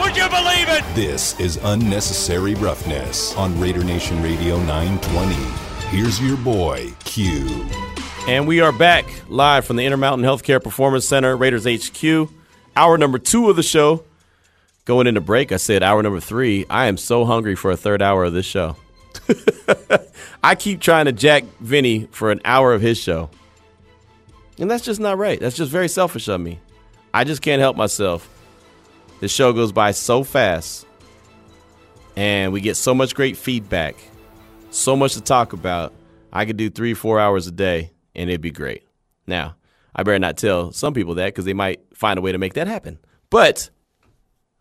Would you believe it? This is Unnecessary Roughness on Raider Nation Radio 920. Here's your boy, Q. And we are back live from the Intermountain Healthcare Performance Center, Raiders HQ. Hour number two of the show. Going into break, I said hour number three. I am so hungry for a third hour of this show. I keep trying to jack Vinny for an hour of his show. And that's just not right. That's just very selfish of me. I just can't help myself. The show goes by so fast, and we get so much great feedback, so much to talk about. I could do three, four hours a day, and it'd be great. Now, I better not tell some people that because they might find a way to make that happen. But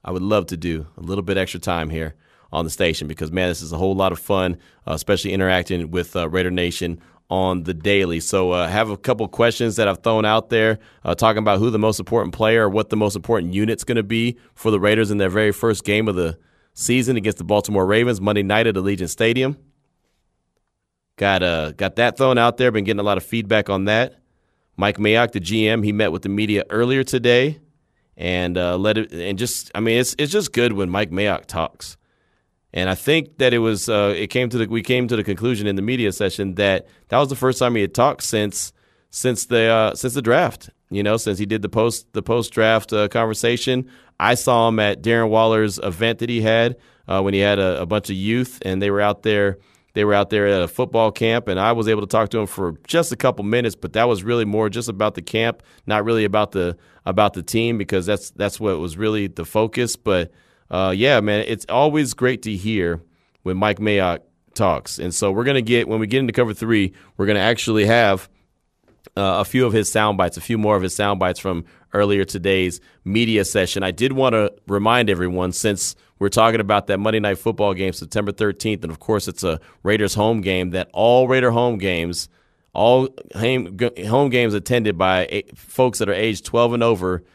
I would love to do a little bit extra time here on the station because, man, this is a whole lot of fun, uh, especially interacting with uh, Raider Nation on the daily. So, uh, have a couple questions that I've thrown out there, uh, talking about who the most important player or what the most important unit's going to be for the Raiders in their very first game of the season against the Baltimore Ravens Monday night at Allegiant Stadium. Got uh, got that thrown out there. Been getting a lot of feedback on that. Mike Mayock, the GM, he met with the media earlier today, and uh, let it and just I mean it's it's just good when Mike Mayock talks. And I think that it was uh, it came to the we came to the conclusion in the media session that that was the first time he had talked since since the uh, since the draft. You know, since he did the post the post draft uh, conversation. I saw him at Darren Waller's event that he had uh, when he had a, a, bunch of youth and they were out there. They were out there at a football camp, and I was able to talk to him for just a couple minutes. But that was really more just about the camp, not really about the about the team, because that's that's what was really the focus. But uh, yeah, man, it's always great to hear when Mike Mayock talks. And so we're going to get, when we get into cover three, we're going to actually have uh, a few of his sound bites, a few more of his sound bites from earlier today's media session. I did want to remind everyone, since we're talking about that Monday Night Football game, September 13th, and of course it's a Raiders home game, that all Raider home games, all home games attended by folks that are age 12 and over –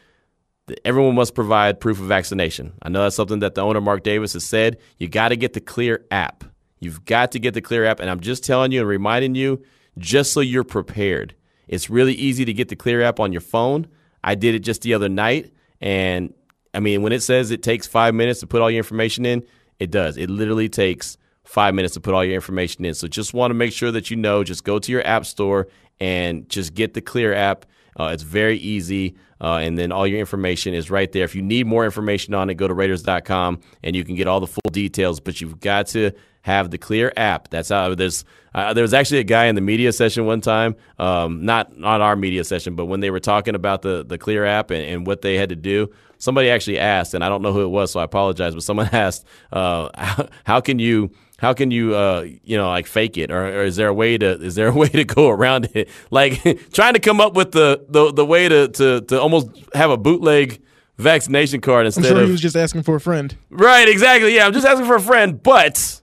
everyone must provide proof of vaccination. I know that's something that the owner, Mark Davis, has said. You got to get the Clear app. You've got to get the Clear app. And I'm just telling you and reminding you, just so you're prepared. It's really easy to get the Clear app on your phone. I did it just the other night. And I mean, when it says it takes five minutes to put all your information in, it does. It literally takes five minutes to put all your information in. So just want to make sure that you know, just go to your app store and just get the Clear app. Uh, it's very easy. Uh, and then all your information is right there. If you need more information on it, go to Raiders.com and you can get all the full details. But you've got to have the Clear app. That's how there's. Uh, there was actually a guy in the media session one time, um, not not our media session, but when they were talking about the the Clear app and, and what they had to do. Somebody actually asked, and I don't know who it was, so I apologize. But someone asked, uh, how, how can you how can you uh you know like fake it? Or, or, is there a way to is there a way to go around it? Like trying to come up with the the, the way to, to to almost have a bootleg vaccination card instead I'm sure of he was just asking for a friend. Right exactly. Yeah i'm just asking for a friend but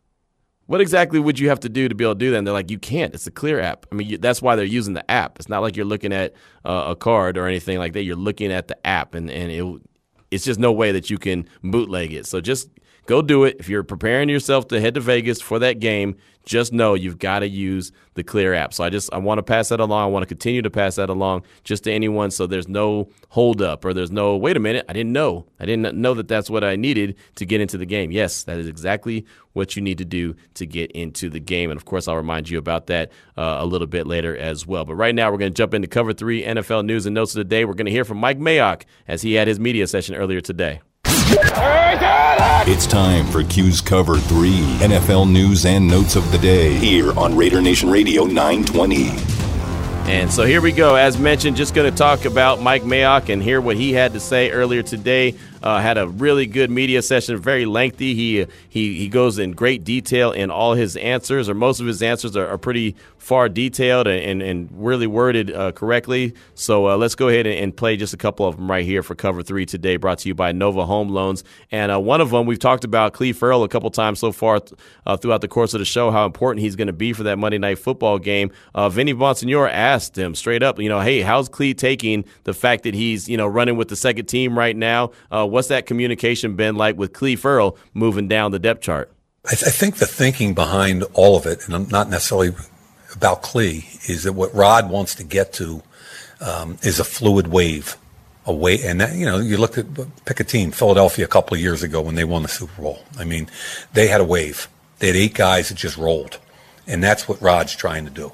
what exactly would you have to do to be able to do that? And they're like you can't. It's a clear app. I mean you, that's why they're using the app. It's not like you're looking at uh, a card or anything like that. You're looking at the app and and it it's just no way that you can bootleg it. So just Go do it. If you're preparing yourself to head to Vegas for that game, just know you've got to use the Clear app. So I just I want to pass that along. I want to continue to pass that along just to anyone so there's no holdup or there's no wait a minute, I didn't know. I didn't know that that's what I needed to get into the game. Yes, that is exactly what you need to do to get into the game. And of course, I'll remind you about that uh, a little bit later as well. But right now, we're going to jump into cover three NFL news and notes of the day. We're going to hear from Mike Mayock as he had his media session earlier today. It's time for Q's Cover 3 NFL news and notes of the day here on Raider Nation Radio 920. And so here we go. As mentioned, just going to talk about Mike Mayock and hear what he had to say earlier today. Uh, had a really good media session, very lengthy. He he he goes in great detail in all his answers, or most of his answers are, are pretty far detailed and, and really worded uh, correctly. So uh, let's go ahead and, and, play just a couple of them right here for Cover Three today. Brought to you by Nova Home Loans, and uh, one of them we've talked about Cleve Ferrell a couple times so far th- uh, throughout the course of the show. How important he's going to be for that Monday Night Football game. Uh, Vinny Bonsignore asked him straight up, you know, hey, how's Cleve taking the fact that he's you know running with the second team right now? what's that communication been like with Cleve Ferrell moving down the depth chart? I, th- I, think the thinking behind all of it, and I'm not necessarily about Clee, is that what Rod wants to get to um, is a fluid wave. A way, and that, you know, you look at pick a team, Philadelphia, a couple of years ago when they won the Super Bowl. I mean, they had a wave. They had eight guys that just rolled, and that's what Rod's trying to do.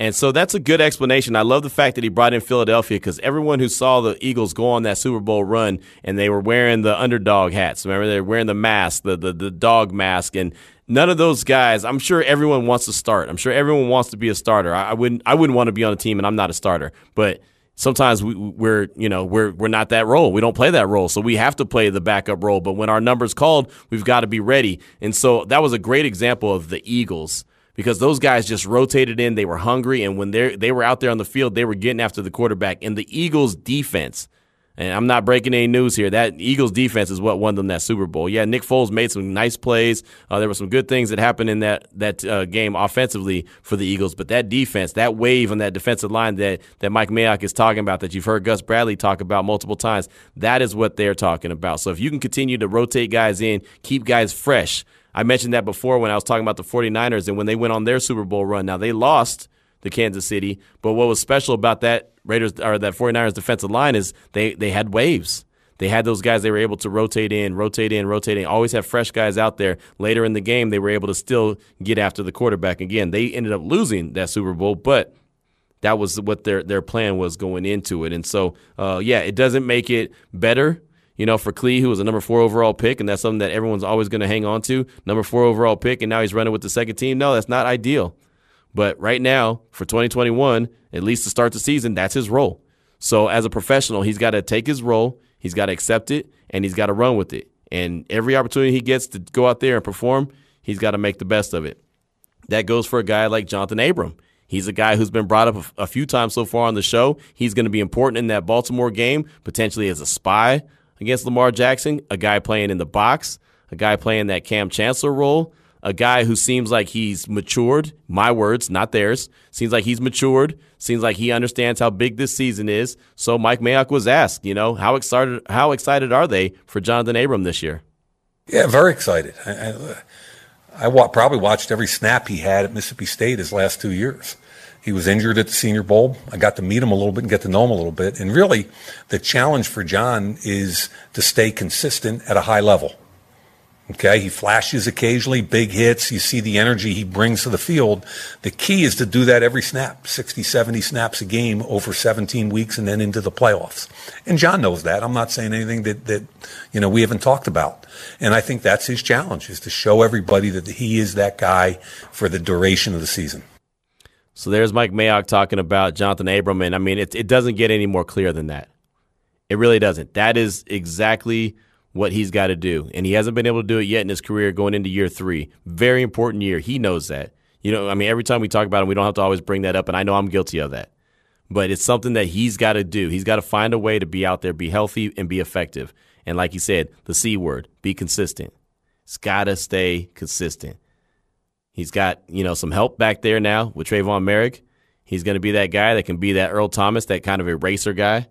And so that's a good explanation. I love the fact that he brought in Philadelphia because everyone who saw the Eagles go on that Super Bowl run and they were wearing the underdog hats. Remember, they were wearing the mask, the, the, the dog mask. And none of those guys, I'm sure everyone wants to start. I'm sure everyone wants to be a starter. I, I wouldn't, I wouldn't want to be on a team and I'm not a starter. But sometimes we, we're you know we're we're not that role. We don't play that role, so we have to play the backup role. But when our number's called, we've got to be ready. And so that was a great example of the Eagles because those guys just rotated in. They were hungry, and when they they were out there on the field, they were getting after the quarterback. And the Eagles' defense, and I'm not breaking any news here, that Eagles' defense is what won them that Super Bowl. Yeah, Nick Foles made some nice plays. Uh, there were some good things that happened in that that uh, game offensively for the Eagles, but that defense, that wave on that defensive line that that Mike Mayock is talking about, that you've heard Gus Bradley talk about multiple times, that is what they're talking about. So if you can continue to rotate guys in, keep guys fresh I mentioned that before when I was talking about the 49ers and when they went on their Super Bowl run. Now, they lost the Kansas City, but what was special about that Raiders or that 49ers defensive line is they, they had waves. They had those guys they were able to rotate in, rotate in, rotate in, always have fresh guys out there. Later in the game, they were able to still get after the quarterback. Again, they ended up losing that Super Bowl, but that was what their their plan was going into it. And so, uh, yeah, it doesn't make it better you know, for Clee, who was a number four overall pick, and that's something that everyone's always going to hang on to. Number four overall pick, and now he's running with the second team. No, that's not ideal. But right now, for 2021, at least to start the season, that's his role. So as a professional, he's got to take his role, he's got to accept it, and he's got to run with it. And every opportunity he gets to go out there and perform, he's got to make the best of it. That goes for a guy like Jonathan Abram. He's a guy who's been brought up a, few times so far on the show. He's going to be important in that Baltimore game, potentially as a spy, against Lamar Jackson, a guy playing in the box, a guy playing that Kam Chancellor role, a guy who seems like he's matured. My words, not theirs. Seems like he's matured. Seems like he understands how big this season is. So Mike Mayock was asked, you know, how excited how excited are they for Jonathan Abram this year? Yeah, very excited. I, I, I wa- probably watched every snap he had at Mississippi State his last two years. He was injured at the Senior Bowl. I got to meet him a little bit and get to know him a little bit. And really, the challenge for John is to stay consistent at a high level. Okay, he flashes occasionally, big hits. You see the energy he brings to the field. The key is to do that every snap, 60, 70 snaps a game over 17 weeks and then into the playoffs. And John knows that. I'm not saying anything that, that, you know, we haven't talked about. And I think that's his challenge is to show everybody that he is that guy for the duration of the season. So there's Mike Mayock talking about Jonathan Abraman. I mean, it, it doesn't get any more clear than that. It really doesn't. That is exactly what he's got to do, and he hasn't been able to do it yet in his career going into year three. Very important year. He knows that. You know, I mean, every time we talk about him, we don't have to always bring that up, and I know I'm guilty of that. But it's something that he's got to do. He's got to find a way to be out there, be healthy, and be effective. And like you said, the C word, be consistent. It's got to stay consistent. He's got, you know, some help back there now with Tre'von Moehrig. He's going to be that guy that can be that Earl Thomas, that kind of eraser guy.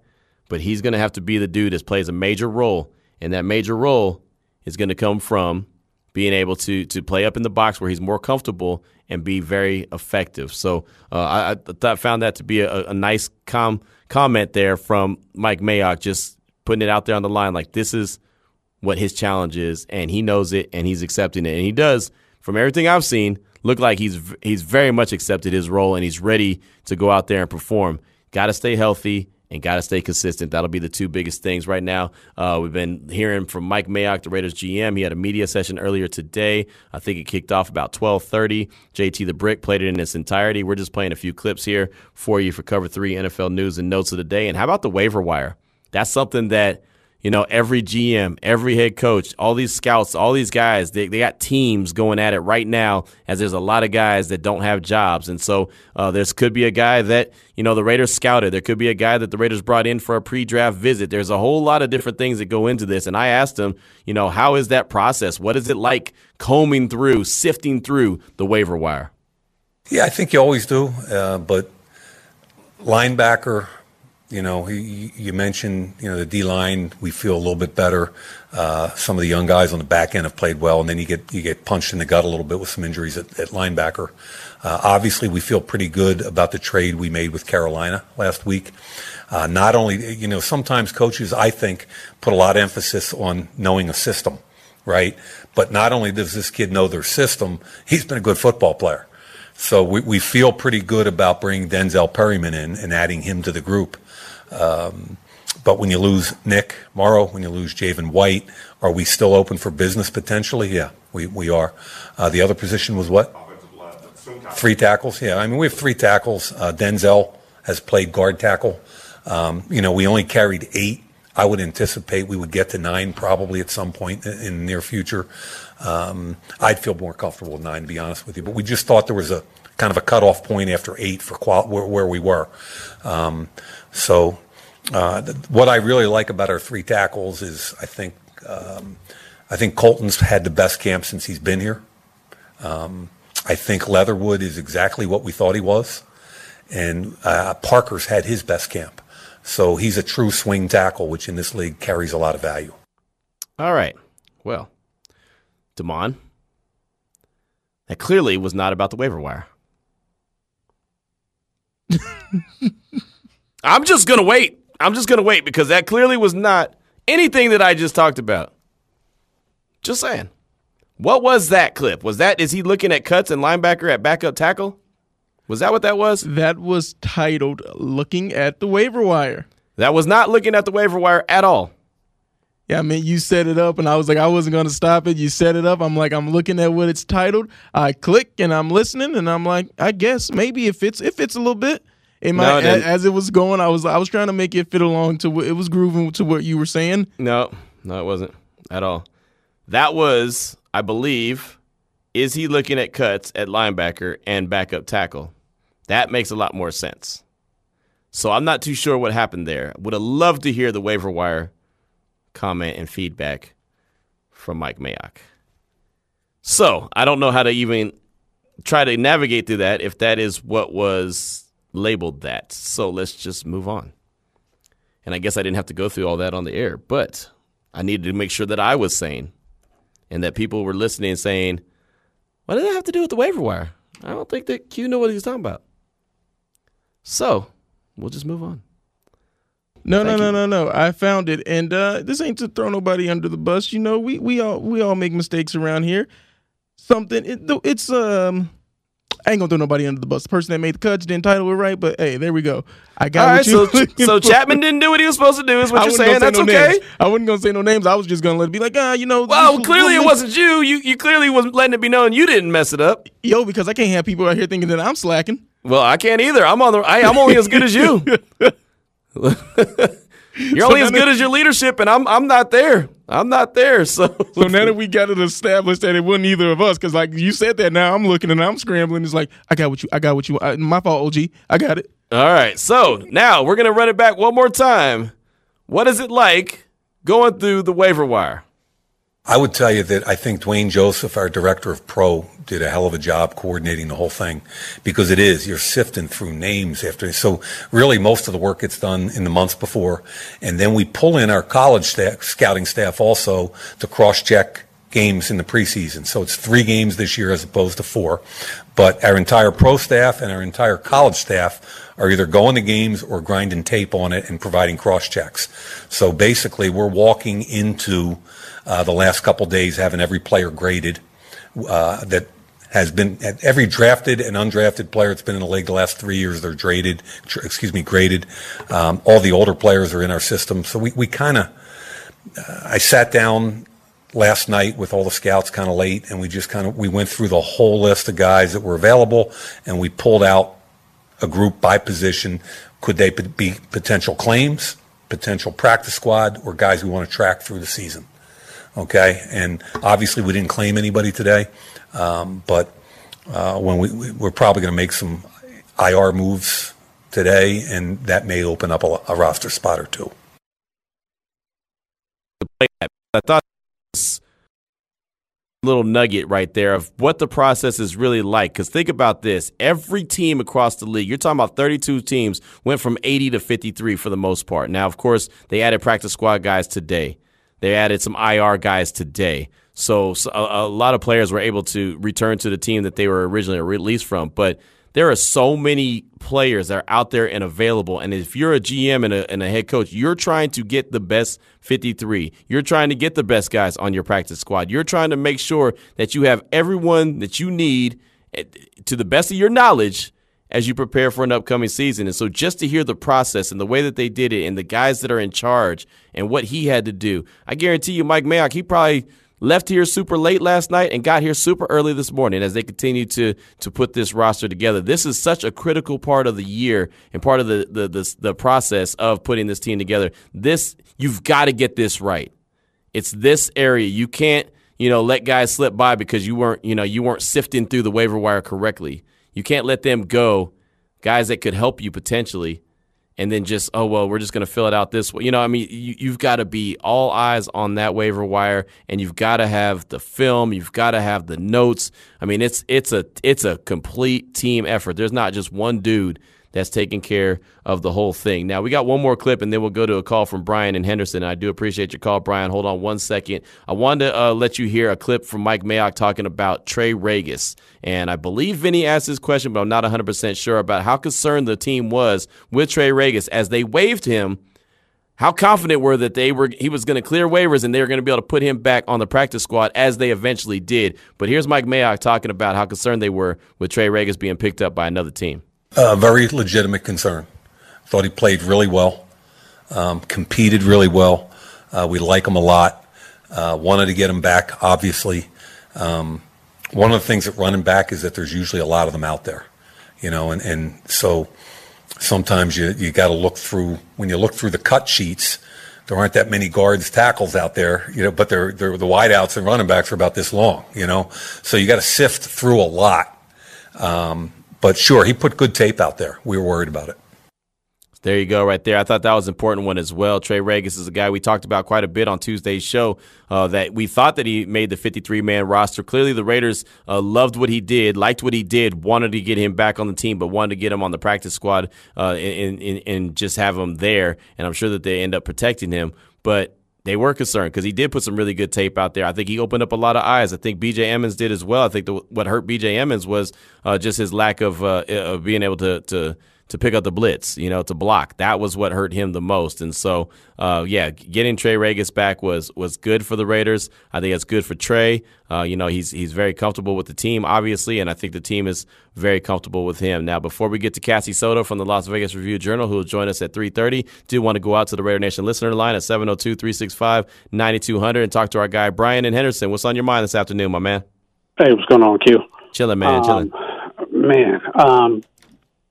But he's going to have to be the dude that plays a major role. And that major role is going to come from being able to to play up in the box where he's more comfortable and be very effective. So uh, I, I found that to be a, a nice com- comment there from Mike Mayock, just putting it out there on the line like this is what his challenge is, and he knows it, and he's accepting it, and he does from everything I've seen, look like he's he's very much accepted his role and he's ready to go out there and perform. Got to stay healthy and got to stay consistent. That'll be the two biggest things right now. Uh, we've been hearing from Mike Mayock, the Raiders GM. He had a media session earlier today. I think it kicked off about 12:30. JT the Brick played it in its entirety. We're just playing a few clips here for you for Cover Three NFL news and notes of the day. And how about the waiver wire? That's something that you know, every GM, every head coach, all these scouts, all these guys, they, they got teams going at it right now as there's a lot of guys that don't have jobs. And so uh, there could be a guy that, you know, the Raiders scouted. There could be a guy that the Raiders brought in for a pre draft visit. There's a whole lot of different things that go into this. And I asked him, you know, how is that process? What is it like combing through, sifting through the waiver wire? Yeah, I think you always do. Uh, but linebacker, you know, you mentioned, you know, the D line. We feel a little bit better. Uh, some of the young guys on the back end have played well, and then you get you get punched in the gut a little bit with some injuries at, at linebacker. Uh, obviously, we feel pretty good about the trade we made with Carolina last week. Uh, not only, you know, sometimes coaches, I think, put a lot of emphasis on knowing a system, right? But not only does this kid know their system, he's been a good football player. So we, we feel pretty good about bringing Denzel Perryman in and adding him to the group. Um, but when you lose Nick Morrow, when you lose Javin White, are we still open for business potentially? Yeah, we, we are. Uh, the other position was what? Three tackles. Yeah, I mean, we have three tackles. Uh, Denzel has played guard tackle. Um, you know, we only carried eight. I would anticipate we would get to nine probably at some point in the near future. Um, I'd feel more comfortable with nine, to be honest with you. But we just thought there was a kind of a cutoff point after eight for qual- where, where we were. Um, so, uh, what I really like about our three tackles is I think um, I think Kolton's had the best camp since he's been here. Um, I think Leatherwood is exactly what we thought he was, and uh, Parker's had his best camp. So he's a true swing tackle, which in this league carries a lot of value. All right. Well, Damon, that clearly was not about the waiver wire. I'm just going to wait. I'm just going to wait because that clearly was not anything that I just talked about. Just saying. What was that clip? Was that is he looking at cuts and linebacker at backup tackle? Was that what that was? That was titled Looking at the Waiver Wire. That was not looking at the waiver wire at all. Yeah, I mean, you set it up, and I was like, I wasn't going to stop it. You set it up. I'm like, I'm looking at what it's titled. I click, and I'm listening, and I'm like, I guess maybe if it's if it's a little bit in my no, as, as, it was going, I was I was trying to make it fit along to what it was grooving to what you were saying. No, no, it wasn't at all. That was, I believe, is he looking at cuts at linebacker and backup tackle? That makes a lot more sense. So I'm not too sure what happened there. Would have loved to hear the waiver wire comment and feedback from Mike Mayock. So I don't know how to even try to navigate through that if that is what was labeled that. So let's just move on. And I guess I didn't have to go through all that on the air, but I needed to make sure that I was sane and that people were listening and saying, what does that have to do with the waiver wire? I don't think that Q knew what he was talking about. So we'll just move on. No, Thank no, no, no, no. I found it, and uh, this ain't to throw nobody under the bus. You know, we we all we all make mistakes around here. Something it, it's um I ain't gonna throw nobody under the bus. The person that made the cuts didn't title it right, but hey, there we go. I got All right, so, so Chapman didn't do what he was supposed to do. Is what you're saying? That's no okay. Names. I wasn't gonna say no names. I was just gonna let it be like, ah, you know. Well, clearly it wasn't you. You you clearly was letting it be known you didn't mess it up. Yo, because I can't have people out here thinking that I'm slacking. Well, I can't either. I'm on the. I, I'm only as good as you. You're so only as good as your leadership, and I'm I'm not there. I'm not there. So so now that we got it established that it wasn't either of us, because like you said that, now I'm looking and I'm scrambling. It's like I got what you, I got what you. I, my fault, OG. I got it. All right. So now we're gonna run it back one more time. What is it like going through the waiver wire? I would tell you that I think Dwayne Joseph, our director of pro, did a hell of a job coordinating the whole thing because it is, you're sifting through names after. So really most of the work gets done in the months before. And then we pull in our college staff, scouting staff also to cross check games in the preseason. So it's three games this year as opposed to four. But our entire pro staff and our entire college staff are either going to games or grinding tape on it and providing cross checks. So basically we're walking into uh, the last couple days having every player graded uh, that has been every drafted and undrafted player that's been in the league the last three years. They're graded, excuse me, graded. Um, all the older players are in our system, so we we kind of. Uh, I sat down last night with all the scouts kind of late, and we just kind of we went through the whole list of guys that were available, and we pulled out a group by position. Could they be potential claims, potential practice squad, or guys we want to track through the season? Okay, and obviously we didn't claim anybody today. Um, but uh, when we, we're probably going to make some IR moves today, and that may open up a, a roster spot or two. I thought this little nugget right there of what the process is really like. Because think about this: every team across the league, you're talking about 32 teams, went from 80 to 53 for the most part. Now, of course, they added practice squad guys today. They added some IR guys today. So, so a, a, lot of players were able to return to the team that they were originally released from. But there are so many players that are out there and available. And if you're a GM and a, and a head coach, you're trying to get the best 53. You're trying to get the best guys on your practice squad. You're trying to make sure that you have everyone that you need eh, to the best of your knowledge as you prepare for an upcoming season. And so just to hear the process and the way that they did it and the guys that are in charge and what he had to do, I guarantee you, Mike Mayock, he probably – left here super late last night and got here super early this morning as they continue to to put this roster together. This is such a critical part of the year and part of the the the, the process of putting this team together. This you've got to get this right. It's this area you can't you know let guys slip by because you weren't you know you weren't sifting through the waiver wire correctly. You can't let them go, guys that could help you potentially and then just oh well we're just going to fill it out this way. You know i mean you, have got to be all eyes on that waiver wire and you've got to have the film you've got to have the notes. I mean it's it's a it's a complete team effort. There's not just one dude that's taking care of the whole thing. Now, we got one more clip and then we'll go to a call from Brian and Henderson. I do appreciate your call, Brian. Hold on one second. I wanted to uh, let you hear a clip from Mike Mayock talking about Trey Ragas. And I believe Vinny asked this question, but I'm not 100% sure about how concerned the team was with Trey Ragas as they waived him. How confident were that they were he was going to clear waivers and they were going to be able to put him back on the practice squad as they eventually did. But here's Mike Mayock talking about how concerned they were with Trey Ragas being picked up by another team. A very legitimate concern. Thought he played really well, um, competed really well. Uh, we like him a lot. Uh, wanted to get him back, obviously. Um, one of the things that running back is that there's usually a lot of them out there, you know, and, and so sometimes you, you got to look through, when you look through the cut sheets, there aren't that many guards, tackles out there, you know, but they're, they're the wideouts and running backs are about this long, you know, so you got to sift through a lot. Um, but sure, he put good tape out there. We were worried about it. There you go, right there. I thought that was an important one as well. Trey Ragas is a guy we talked about quite a bit on Tuesday's show. Uh, that we thought that he made the 53 man roster. Clearly, the Raiders uh, loved what he did, liked what he did, wanted to get him back on the team, but wanted to get him on the practice squad uh, and, and, and just have him there. And I'm sure that they end up protecting him. But they were concerned because he did put some really good tape out there. I think he opened up a lot of eyes. I think B.J. Emmons did as well. I think the, what hurt B.J. Emmons was uh, just his lack of uh, of being able to to to pick up the blitz, you know, to block. That was what hurt him the most. And so, uh, yeah, getting Trey Ragas back was was good for the Raiders. I think it's good for Trey. Uh, you know, he's he's very comfortable with the team, obviously, and I think the team is very comfortable with him. Now, before we get to Cassie Soto from the Las Vegas Review Journal, who will join us at 3.30, do want to go out to the Raider Nation listener line at 702-365-9200 and talk to our guy, Brian and Henderson. What's on your mind this afternoon, my man? Hey, what's going on, Q? Chilling, man, um, chilling. Man, um,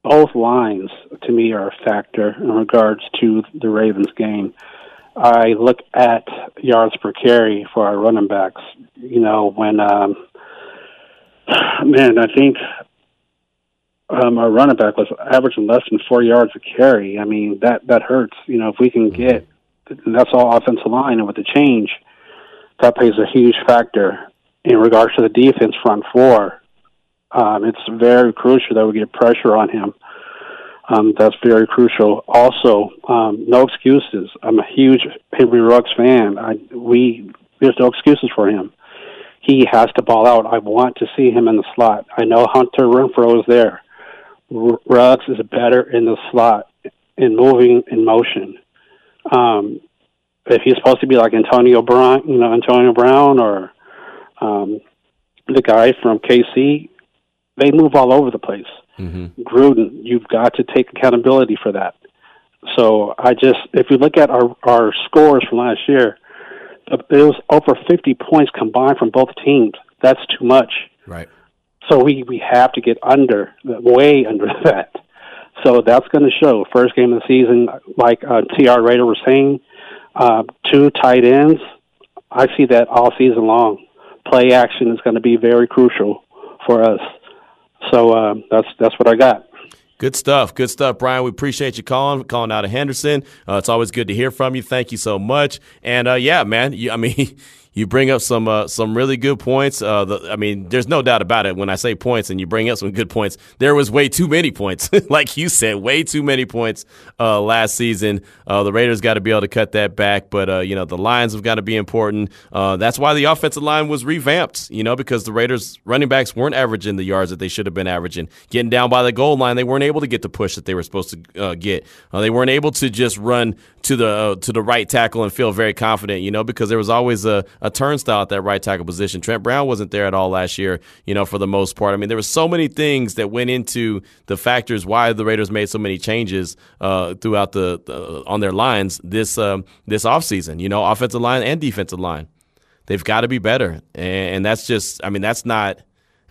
both lines to me are a factor in regards to the Ravens game. I look at yards per carry for our running backs. You know, when um, man, I think um, our running back was averaging less than four yards a carry. I mean, that that hurts. You know, if we can get that's all offensive line, and with the change, that plays a huge factor in regards to the defense front four um, it's very crucial that we get pressure on him. Um, that's very crucial. Also, um, no excuses. I'm a huge Henry Ruggs fan. I, we there's no excuses for him. He has to ball out. I want to see him in the slot. I know Hunter Renfrow is there. R- is better in the slot in moving in motion. Um, if he's supposed to be like Antonio Brown, you know Antonio Brown or um, the guy from KC, they move all over the place. Mm-hmm. Gruden, you've got to take accountability for that. So I just, if you look at our our scores from last year, it was over 50 points combined from both teams. That's too much. Right. So we we have to get under, way under that. So that's going to show. First game of the season, like uh, T.R. Rader was saying, uh, two tight ends. I see that all season long. Play action is going to be very crucial for us. So uh, that's that's what I got. Good stuff. Good stuff, Brian. We appreciate you calling, calling out of Henderson. Uh, it's always good to hear from you. Thank you so much. And uh, yeah, man, you, I mean, you bring up some uh, some really good points. Uh, the, I mean, there's no doubt about it. When I say points, and you bring up some good points, there was way too many points. like you said, way too many points uh, last season. Uh, the Raiders got to be able to cut that back, but uh, you know the lines have got to be important. Uh, that's why the offensive line was revamped. You know, because the Raiders running backs weren't averaging the yards that they should have been averaging. Getting down by the goal line, they weren't able to get the push that they were supposed to get. they weren't able to just run to the to the right tackle and feel very confident. You know, because there was always a turnstile at that right tackle position. Trent Brown wasn't there at all last year, you know, for the most part. I mean, there were so many things that went into the factors why the Raiders made so many changes uh, throughout the, the, on their lines this um, this offseason, you know, offensive line and defensive line. They've got to be better. And, and that's just I mean, that's not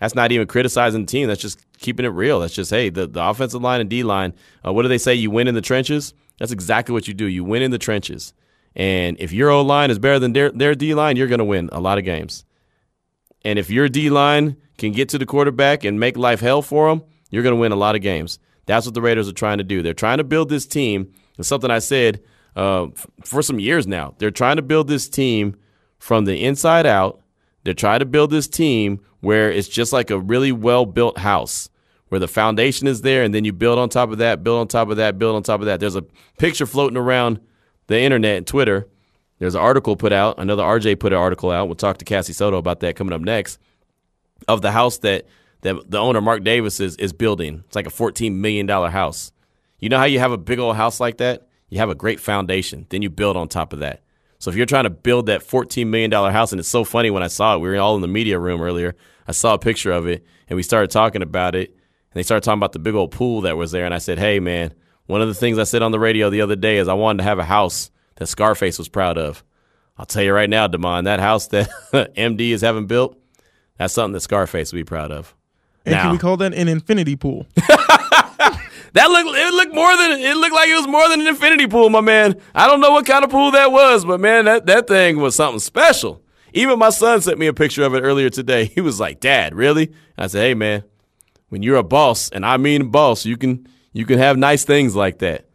that's not even criticizing the team. That's just keeping it real. That's just hey, the, the offensive line and D line. Uh, what do they say? You win in the trenches. That's exactly what you do. You win in the trenches. And if your O line is better than their, their D line, you're going to win a lot of games. And if your D line can get to the quarterback and make life hell for them, you're going to win a lot of games. That's what the Raiders are trying to do. They're trying to build this team. It's something I said uh, for some years now. They're trying to build this team from the inside out. They're trying to build this team where it's just like a really well built house where the foundation is there and then you build on top of that, build on top of that, build on top of that. There's a picture floating around the internet and Twitter. There's an article put out. Another RJ put an article out. We'll talk to Cassie Soto about that coming up next. Of the house that that the owner Mark Davis is is building. It's like a 14 million dollar house. You know how you have a big old house like that? You have a great foundation. Then you build on top of that. So if you're trying to build that 14 million dollar house, and it's so funny when I saw it, we were all in the media room earlier. I saw a picture of it, and we started talking about it. And they started talking about the big old pool that was there, and I said, "Hey, man." One of the things I said on the radio the other day is I wanted to have a house that Scarface was proud of. I'll tell you right now, Damon, that house that MD is having built, that's something that Scarface would be proud of. And now, can we call that an infinity pool? that looked it looked more than it looked like it was more than an infinity pool, my man. I don't know what kind of pool that was, but man, that, that thing was something special. Even my son sent me a picture of it earlier today. He was like, "Dad, really?" I said, "Hey, man, when you're a boss, and I mean boss, you can you can have nice things like that.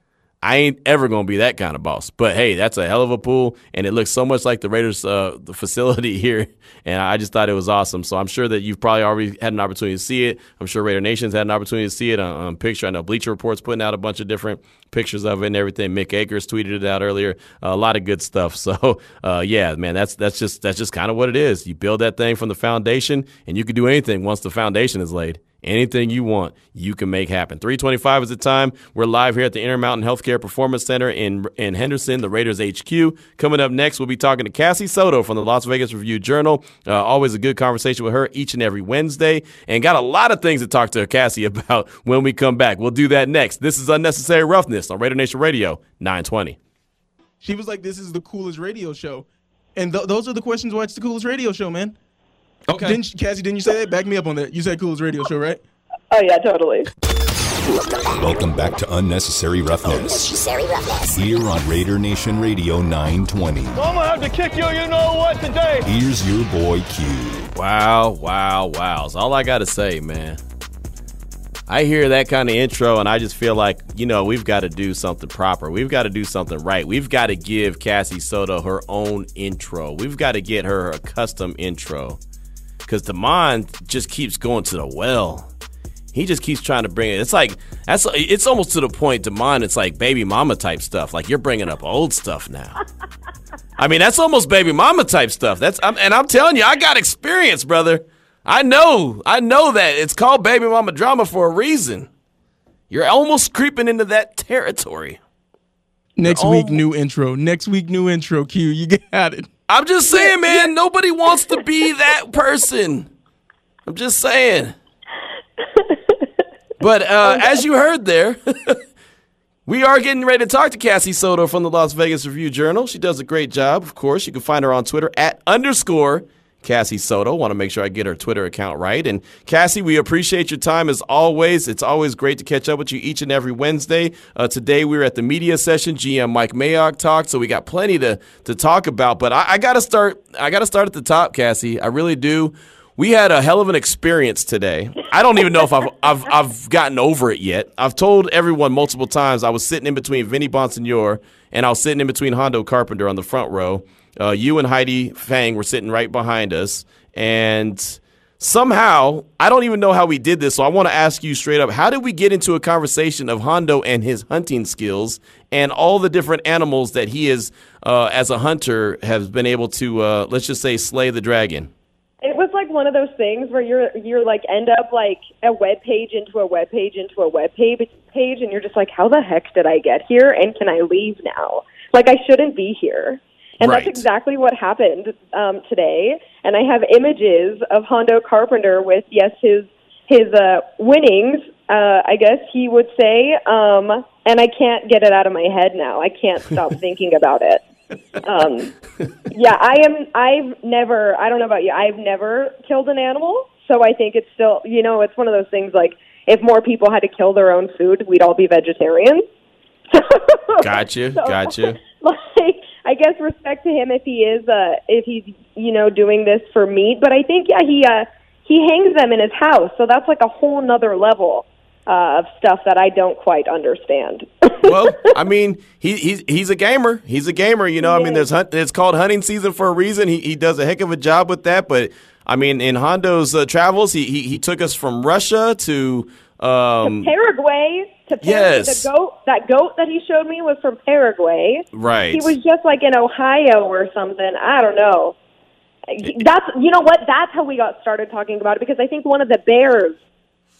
I ain't ever gonna be that kind of boss. But hey, that's a hell of a pool, and it looks so much like the Raiders' uh, the facility here, and I just thought it was awesome. So I'm sure that you've probably already had an opportunity to see it. I'm sure Raider Nation's had an opportunity to see it on, on picture. I know Bleacher Report's putting out a bunch of different pictures of it and everything. Mick Akers tweeted it out earlier. A lot of good stuff. So uh, yeah, man, that's that's just that's just kind of what it is. You build that thing from the foundation, and you can do anything once the foundation is laid. Anything you want, you can make happen. 325 is the time. We're live here at the Intermountain Healthcare Performance Center in, in Henderson, the Raiders HQ. Coming up next, we'll be talking to Cassie Soto from the Las Vegas Review Journal. Uh, always a good conversation with her each and every Wednesday. And got a lot of things to talk to Cassie about when we come back. We'll do that next. This is Unnecessary Roughness on Raider Nation Radio 920. She was like, This is the coolest radio show. And th- those are the questions why it's the coolest radio show, man. Okay. Didn't Cassie? Didn't you say that? Back me up on that. You said coolest radio show, right? Oh yeah, totally. Welcome back to Unnecessary Roughness. Unnecessary Roughness. Here on Raider Nation Radio 920. I'm gonna have to kick you, you know what, today. Here's your boy Q. Wow, wow, wow. That's all I gotta say, man. I hear that kind of intro and I just feel like, you know, we've got to do something proper. We've got to do something right. We've got to give Cassie Soto her own intro. We've got to get her a custom intro because Damon just keeps going to the well. He just keeps trying to bring it. It's like that's it's almost to the point, Damon. It's like baby mama type stuff. Like you're bringing up old stuff now. I mean, that's almost baby mama type stuff. That's I'm, and I'm telling you, I got experience, brother. I know, I know that it's called baby mama drama for a reason. You're almost creeping into that territory. Next week, new intro. Next week, new intro. Q, you got it. I'm just saying, man, nobody wants to be that person. I'm just saying. but uh, as you heard there, we are getting ready to talk to Cassie Soto from the Las Vegas Review Journal. She does a great job, of course. You can find her on Twitter at underscore Cassie Soto. Want to make sure I get her Twitter account right. And Cassie, we appreciate your time as always. It's always great to catch up with you each and every Wednesday. Uh, today we were at the media session. GM Mike Mayock talked, so we got plenty to to talk about. But I, I got to start. I got to start at the top, Cassie. I really do. We had a hell of an experience today. I don't even know if I've, I've I've gotten over it yet. I've told everyone multiple times I was sitting in between Vinny Bonsignore and I was sitting in between Hondo Carpenter on the front row uh, you and Heidi Fang were sitting right behind us, and somehow I don't even know how we did this. So I want to ask you straight up: How did we get into a conversation of Hondo and his hunting skills and all the different animals that he is, uh, as a hunter, has been able to, uh, let's just say, slay the dragon? It was like one of those things where you're you're like end up like a web page into a web page into a web page page, and you're just like, how the heck did I get here? And can I leave now? Like I shouldn't be here. And right. that's exactly what happened um, today. And I have images of Hondo Carpenter with yes his his uh, winnings. Uh, I guess he would say, um, and I can't get it out of my head now. I can't stop thinking about it. Um, yeah, I am. I've never. I don't know about you. I've never killed an animal, so I think it's still. You know, it's one of those things like if more people had to kill their own food, we'd all be vegetarians. gotcha, so, gotcha. Like guess respect to him if he is uh if he's you know doing this for meat. But I think yeah he uh he hangs them in his house, so that's like a whole nother level uh, of stuff that I don't quite understand. well, I mean, he, he's he's a gamer. He's a gamer. You know, I mean, there's hunt, it's called hunting season for a reason. He he does a heck of a job with that. But I mean, in Hondo's uh, travels, he, he he took us from Russia to um, to Paraguay to Paraguay. Yes. The goat, that goat that he showed me was from Paraguay. Right. He was just like in Ohio or something. I don't know. That's you know what? That's how we got started talking about it because I think one of the bears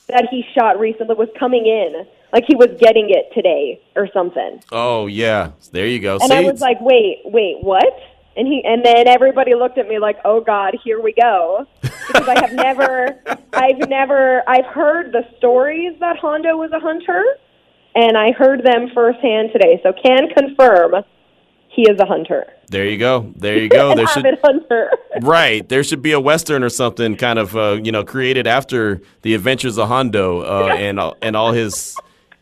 that he shot recently was coming in, like he was getting it today or something. Oh yeah, there you go. And See? I was like, wait, wait, what? And he and then everybody looked at me like, "Oh God, here we go," because I have never, I've never, I've heard the stories that Hondo was a hunter, and I heard them firsthand today. So can confirm he is a hunter. There you go. There you go. there should hunter. right. There should be a western or something kind of uh, you know created after the adventures of Hondo uh, and and all his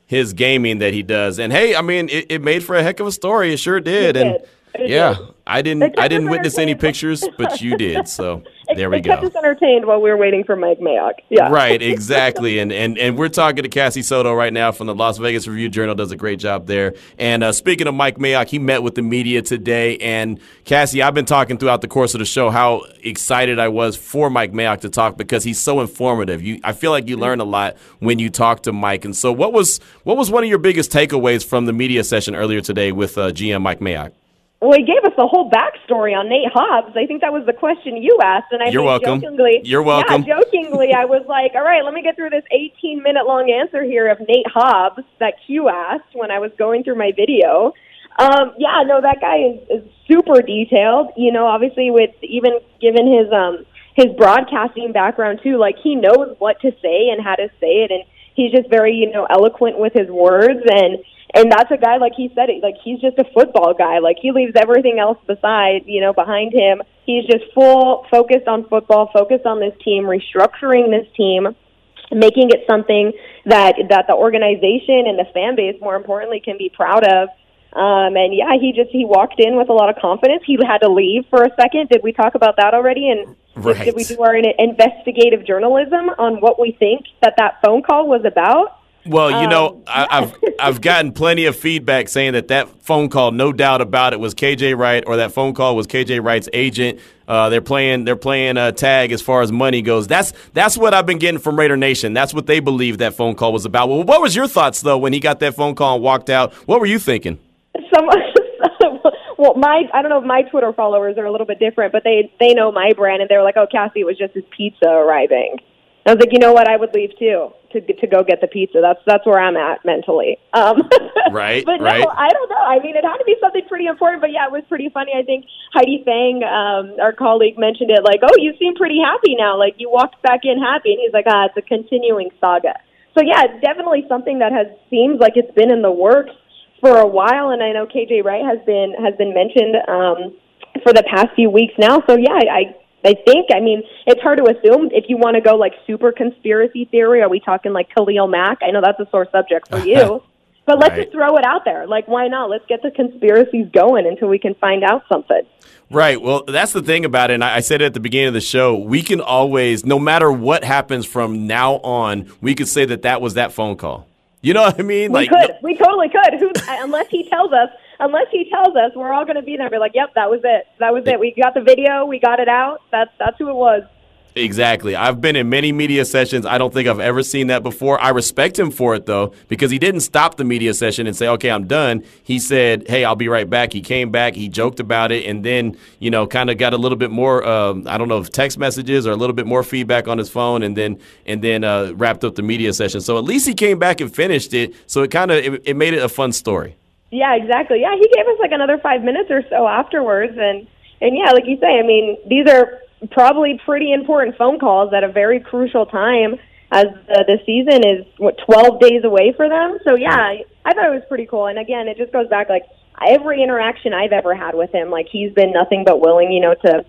his gaming that he does. And hey, I mean, it, it made for a heck of a story. It sure did. It and did. It yeah, did. I didn't. I didn't witness any pictures, but you did. So there we it go. kept us entertained while we were waiting for Mike Mayock. Yeah. Right. Exactly. and and and we're talking to Cassie Soto right now from the Las Vegas Review Journal. Does a great job there. And uh, speaking of Mike Mayock, he met with the media today. And Cassie, I've been talking throughout the course of the show how excited I was for Mike Mayock to talk because he's so informative. You, I feel like you learn a lot when you talk to Mike. And so, what was what was one of your biggest takeaways from the media session earlier today with uh, GM Mike Mayock? Well, he gave us the whole backstory on Nate Hobbs. I think that was the question you asked, and I You're welcome. jokingly, You're welcome. Yeah, jokingly, I was like, "All right, let me get through this 18 minute long answer here of Nate Hobbs that Q asked when I was going through my video." Um, yeah, no, that guy is, is super detailed. You know, obviously, with even given his um his broadcasting background too, like he knows what to say and how to say it, and he's just very you know eloquent with his words and and that's a guy like he said it like he's just a football guy. Like he leaves everything else beside you know behind him. He's just full focused on football focused on this team restructuring this team making it something that that the organization and the fan base more importantly can be proud of. Um and yeah he just he walked in with a lot of confidence. He had to leave for a second. Did we talk about that already? And right. did, did we do our investigative journalism on what we think that that phone call was about well, you know, Um, I, I've I've gotten plenty of feedback saying that that phone call, no doubt about it, was KJ Wright, or that phone call was KJ Wright's agent. Uh, they're playing they're playing uh, tag as far as money goes. That's that's what I've been getting from Raider Nation. That's what they believe that phone call was about. Well, what was your thoughts though when he got that phone call and walked out? What were you thinking? some well my i don't know if my twitter followers are a little bit different but they they know my brand and they're like oh cassie it was just his pizza arriving I was like, you know what, I would leave too to to go get the pizza. That's that's where I'm at mentally. Um, right. but no, right. I don't know. I mean, it had to be something pretty important. But yeah, it was pretty funny. I think Heidi Fang, um, our colleague, mentioned it. Like, oh, you seem pretty happy now. Like you walked back in happy, and he's like, ah, it's a continuing saga. So yeah, it's definitely something that has seems like it's been in the works for a while, and I know KJ Wright has been has been mentioned um, for the past few weeks now. So yeah, I I think. I mean, it's hard to assume if you want to go like super conspiracy theory. Are we talking like Khalil Mack? I know that's a sore subject for you, but let's Right. just throw it out there. Like, why not? Let's get the conspiracies going until we can find out something. Right. Well, that's the thing about it. And I I said it at the beginning of the show. We can always, no matter what happens from now on, we could say that that was that phone call. You know what I mean? We could. we totally could. Who, unless he tells us. Unless he tells us, we're all going to be there. and Be like, yep, that was it. That was it. We got the video. We got it out. That's that's who it was. Exactly. I've been in many media sessions. I don't think I've ever seen that before. I respect him for it though, because he didn't stop the media session and say, "Okay, I'm done." He said, "Hey, I'll be right back." He came back. He joked about it, and then you know, kind of got a little bit more. Um, I don't know if text messages or a little bit more feedback on his phone, and then and then uh, wrapped up the media session. So at least he came back and finished it. So it kind of it, it made it a fun story. Yeah, exactly. Yeah, he gave us like another five minutes or so afterwards, and and yeah, like you say, I mean, these are probably pretty important phone calls at a very crucial time as the, the season is what twelve days away for them. So yeah, I, I thought it was pretty cool. And again, it just goes back like every interaction I've ever had with him, like he's been nothing but willing, you know, to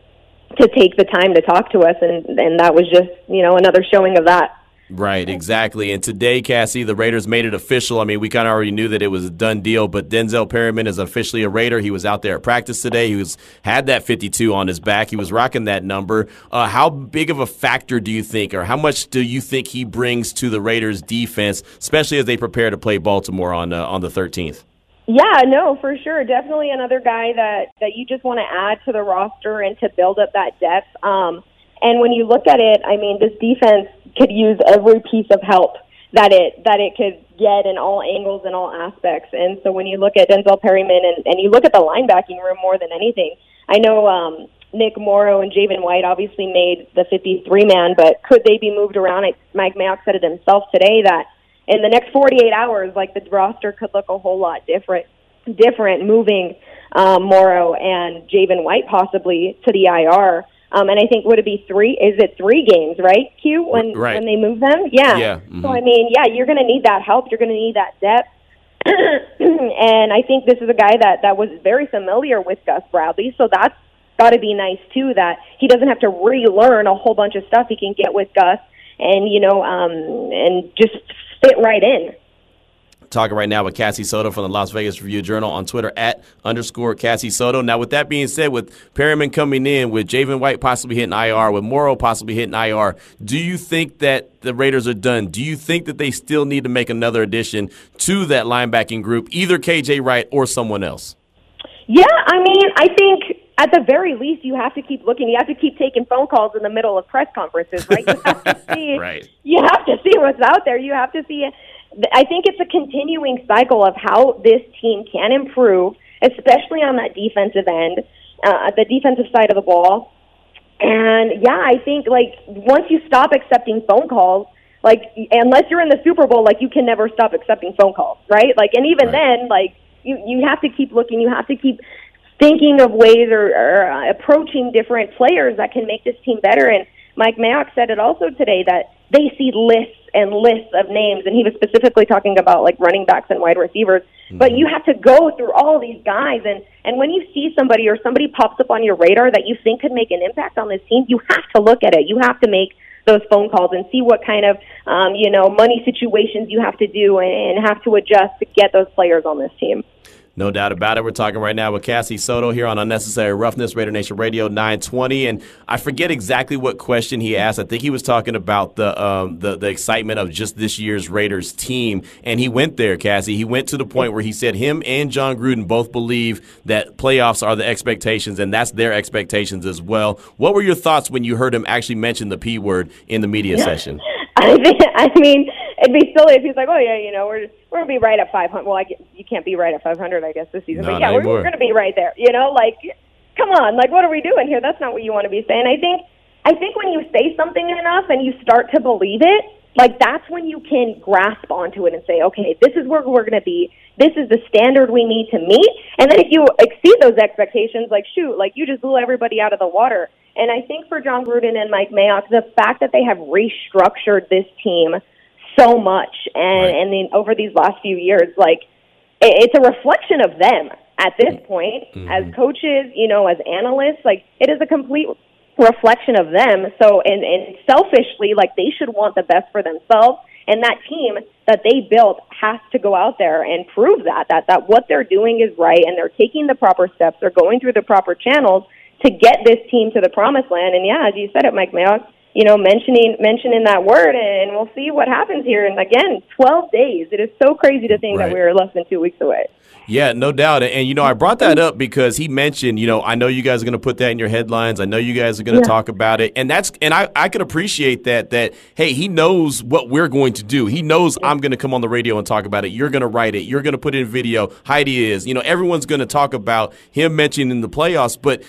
to take the time to talk to us, and and that was just you know another showing of that. Right, exactly. And today, Cassie, the Raiders made it official. I mean, we kind of already knew that it was a done deal, but Denzel Perryman is officially a Raider. He was out there at practice today. He was had that 52 on his back. He was rocking that number. Uh, how big of a factor do you think, or how much do you think he brings to the Raiders' defense, especially as they prepare to play Baltimore on uh, on the 13th? Yeah, no, for sure. Definitely another guy that that you just want to add to the roster and to build up that depth. Um, and when you look at it, I mean, this defense could use every piece of help that it that it could get in all angles and all aspects. And so when you look at Denzel Perryman and, and you look at the linebacking room more than anything, I know um, Nick Morrow and Javin White obviously made the 53 man, but could they be moved around? I, Mike Mayock said it himself today that in the next 48 hours, like the roster could look a whole lot different, different moving um, Morrow and Javin White possibly to the IR. Um, and I think would it be three? Is it three games, right? Q when Right. when they move them? Yeah. Yeah, So I mean, yeah, you're going to need that help. You're going to need that depth. and I think this is a guy that that was very familiar with Gus Bradley, so that's got to be nice too. That he doesn't have to relearn a whole bunch of stuff. He can get with Gus and you know um, and just fit right in. Talking right now with Cassie Soto from the Las Vegas Review Journal on Twitter at underscore Cassie Soto. Now, with that being said, with Perryman coming in, with Javin White possibly hitting IR, with Morrow possibly hitting IR, do you think that the Raiders are done? Do you think that they still need to make another addition to that linebacking group, either KJ Wright or someone else? Yeah, I mean, I think at the very least you have to keep looking. You have to keep taking phone calls in the middle of press conferences, right? You have to see. Right. You have to see what's out there. You have to see. I think it's a continuing cycle of how this team can improve, especially on that defensive end, uh, the defensive side of the ball. And yeah, I think like once you stop accepting phone calls, like unless you're in the Super Bowl, like you can never stop accepting phone calls, right? Like, and even then, like you you have to keep looking. You have to keep thinking of ways or, or uh, approaching different players that can make this team better. And Mike Mayock said it also today that they see lists and lists of names, and he was specifically talking about like running backs and wide receivers. But you have to go through all these guys, and and when you see somebody or somebody pops up on your radar that you think could make an impact on this team, you have to look at it. You have to make those phone calls and see what kind of um, you know money situations you have to do and, and have to adjust to get those players on this team. No doubt about it. We're talking right now with Cassie Soto here on Unnecessary Roughness, Raider Nation Radio 920. And I forget exactly what question he asked. I think he was talking about the, um, the the excitement of just this year's Raiders team. And he went there, Cassie. He went to the point where he said him and Jon Gruden both believe that playoffs are the expectations, and that's their expectations as well. What were your thoughts when you heard him actually mention the P word in the media session? I mean, I mean, it'd be silly if he's like, "Oh yeah, you know, we're we're gonna be right at 500." Well, I guess, you can't be right at 500, I guess, this season. No, but yeah, we're, we're gonna be right there. You know, like, come on, like, what are we doing here? That's not what you want to be saying. I think I think when you say something enough and you start to believe it, like that's when you can grasp onto it and say, okay, this is where we're going to be. This is the standard we need to meet. And then if you exceed those expectations, like shoot, like you just blew everybody out of the water. And I think for Jon Gruden and Mike Mayock, the fact that they have restructured this team so much and right. and then over these last few years, like it's a reflection of them at this point mm-hmm. as coaches, you know, as analysts. Like it is a complete reflection of them. So, and, and selfishly, like they should want the best for themselves. And that team that they built has to go out there and prove that, that, that what they're doing is right and they're taking the proper steps. They're going through the proper channels to get this team to the promised land. And yeah, as you said it, Mike Mayock, you know, mentioning mentioning that word, and we'll see what happens here. And again, 12 days. It is so crazy to think right. that we are less than two weeks away. Yeah, no doubt. And, you know, I brought that up because he mentioned, you know, I know you guys are going to put that in your headlines. I know you guys are going to yeah. talk about it. And that's, and I, I can appreciate that, that, hey, he knows what we're going to do. He knows I'm going to come on the radio and talk about it. You're going to write it. You're going to put it in video. Heidi is, you know, everyone's going to talk about him mentioning the playoffs. But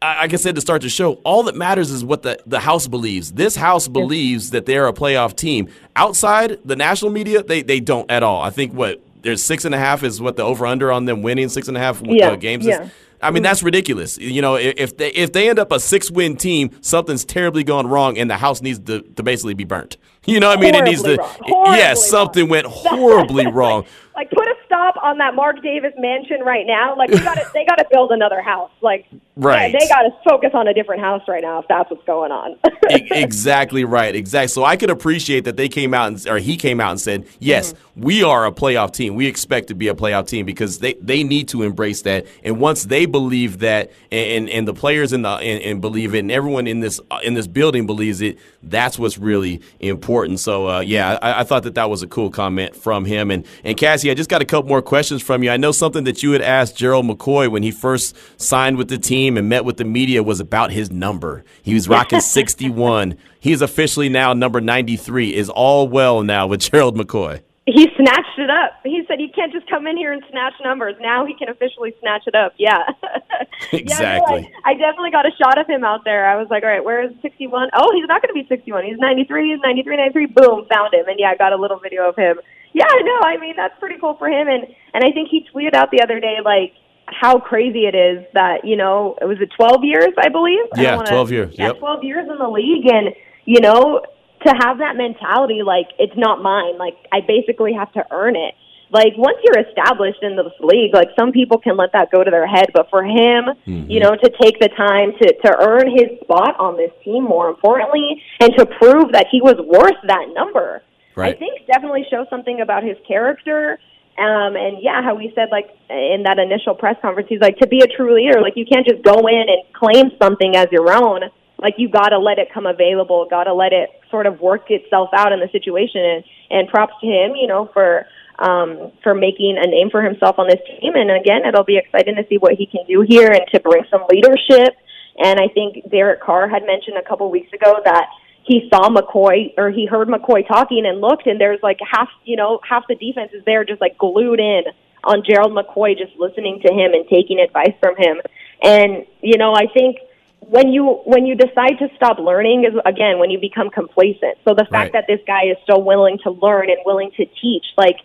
like I said to start the show, all that matters is what the, the house believes. This house believes that they're a playoff team. Outside the national media, they, they don't at all. I think what there's six and a half is what the over under on them winning six and a half yeah, uh, games yeah. is. I mean, that's ridiculous. You know, if they if they end up a six win team, something's terribly gone wrong, and the house needs to, to basically be burnt. You know, what I mean, horribly it needs to. Wrong. Yes, something went horribly wrong. like, put a on that Mark Davis mansion right now. Like, we got to they got to build another house. Like, right? they got to focus on a different house right now if that's what's going on. exactly right. Exactly. So I could appreciate that they came out and or he came out and said, yes, mm-hmm. we are a playoff team. We expect to be a playoff team because they they need to embrace that. And once they believe that, and and the players in the and, and believe it, and everyone in this in this building believes it, that's what's really important. So uh, yeah, I, I thought that that was a cool comment from him. And and Cassie, I just got a couple more questions from you. I know something that you had asked Gerald McCoy when he first signed with the team and met with the media was about his number. He was rocking 61. He's officially now number 93. Is all well now with Gerald McCoy? He snatched it up. He said you can't just come in here and snatch numbers. Now he can officially snatch it up. Yeah. exactly. Yeah, I, I, definitely got a shot of him out there. I was like, all right, where is 61? Oh, he's not going to be 61. He's 93. He's 93, 93. Boom, found him. And yeah, I got a little video of him. Yeah, no, I mean, that's pretty cool for him. And, and I think he tweeted out the other day, like, how crazy it is that, you know, it was it 12 years, I believe? Yeah, I wanna, 12 years. Yeah, yep. 12 years in the league. And, you know, to have that mentality, like it's not mine. Like I basically have to earn it. Like once you're established in this league, like some people can let that go to their head, but for him, mm-hmm. you know, to take the time to to earn his spot on this team, more importantly, and to prove that he was worth that number, right. I think definitely shows something about his character. Um, and yeah, how he said like in that initial press conference, he's like to be a true leader, like you can't just go in and claim something as your own like you got to let it come available, got to let it sort of work itself out in the situation. And, and props to him, you know, for um, for making a name for himself on this team. And again, it'll be exciting to see what he can do here and to bring some leadership. And I think Derek Carr had mentioned a couple weeks ago that he saw McCoy or he heard McCoy talking and looked, and there's like half, you know, half the defense is there just like glued in on Gerald McCoy, just listening to him and taking advice from him. And you know, I think when you when you decide to stop learning is again when you become complacent. So the fact right. that this guy is still willing to learn and willing to teach, like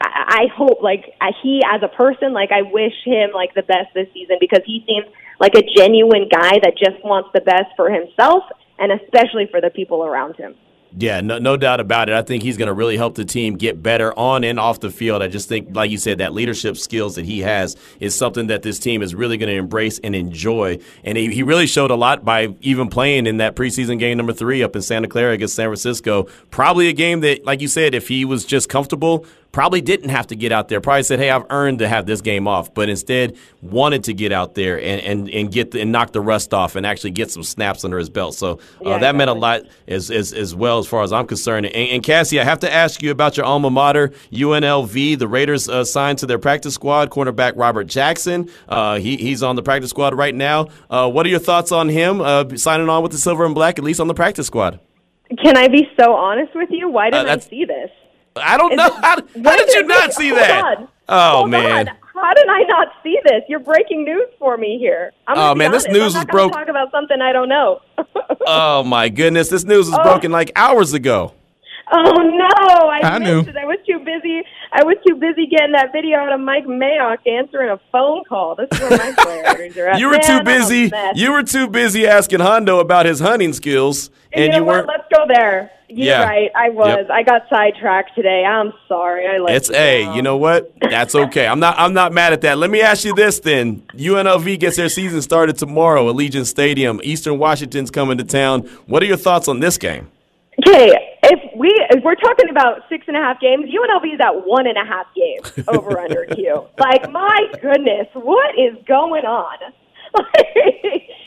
I, I hope, like he as a person, like I wish him like the best this season because he seems like a genuine guy that just wants the best for himself and especially for the people around him. Yeah, no, no doubt about it. I think he's going to really help the team get better on and off the field. I just think, like you said, that leadership skills that he has is something that this team is really going to embrace and enjoy. And he, he really showed a lot by even playing in that preseason game number three up in Santa Clara against San Francisco. Probably a game that, like you said, if he was just comfortable, probably didn't have to get out there. Probably said, "Hey, I've earned to have this game off," but instead wanted to get out there and and, and get the, and knock the rust off and actually get some snaps under his belt. So uh, yeah, that exactly. meant a lot as, as as well as far as I'm concerned. And, and, Cassie, I have to ask you about your alma mater, UNLV. The Raiders uh, signed to their practice squad cornerback Robert Jackson. Uh, he he's on the practice squad right now. Uh, what are your thoughts on him uh, signing on with the silver and black, at least on the practice squad? Can I be so honest with you? Why didn't uh, I see this? I don't know. How, how did you not see that? On. Oh Hold man. On. How did I not see this? You're breaking news for me here. I'm oh man, honest. this news was broke. Talk about something I don't know. oh my goodness, this news was oh. broken like hours ago. Oh no, I, I knew. It. I was too busy. I was too busy getting that video out of Mike Mayock answering a phone call. This is where my priorities are at. You were Man, too busy. You were too busy asking Hondo about his hunting skills, and, and you, know weren't. Let's go there. You're yeah. right. I was. Yep. I got sidetracked today. I'm sorry. I let It's a. Hey, you know what? That's okay. I'm not. I'm not mad at that. Let me ask you this then. UNLV gets their season started tomorrow. Allegiant Stadium. Eastern Washington's coming to town. What are your thoughts on this game? Okay, if we if we're talking about six and a half games, UNLV is at one and a half games over under Q. Like my goodness, what is going on?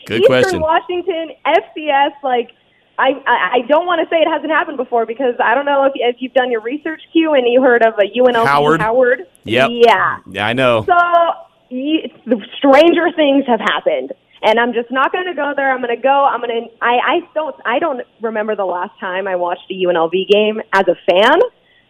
Good Eastern question. Washington, FCS, like I, I don't want to say it hasn't happened before because I don't know if, if you've done your research, Q, and you heard of a UNLV Howard. Howard. Yep. Yeah. Yeah, I know. So you, stranger things have happened and I'm just not going to go there. I'm going to go. I'm going to. I I don't. I don't remember the last time I watched a UNLV game as a fan.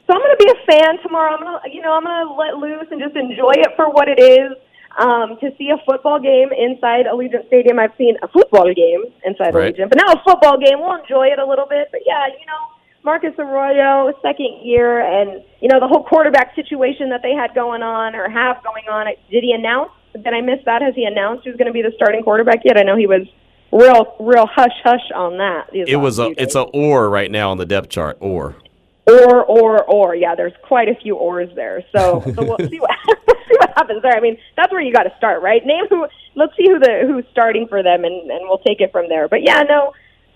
So I'm going to be a fan tomorrow. I'm going to, you know, I'm going to let loose and just enjoy it for what it is. Um, to see a football game inside Allegiant Stadium, I've seen a football game inside right. Allegiant, but now a football game. We'll enjoy it a little bit. But yeah, you know, Marcus Arroyo, second year, and you know the whole quarterback situation that they had going on or have going on. Did he announce did I miss that? Has he announced who's going to be the starting quarterback yet? I know he was real, real hush hush on that. It was a, it's a or right now on the depth chart. Or, or, or, or. Yeah, there's quite a few ors there. So, so we'll see what see what happens there. I mean, that's where you got to start, right? Name who. Let's see who the who's starting for them, and and we'll take it from there. But yeah, no.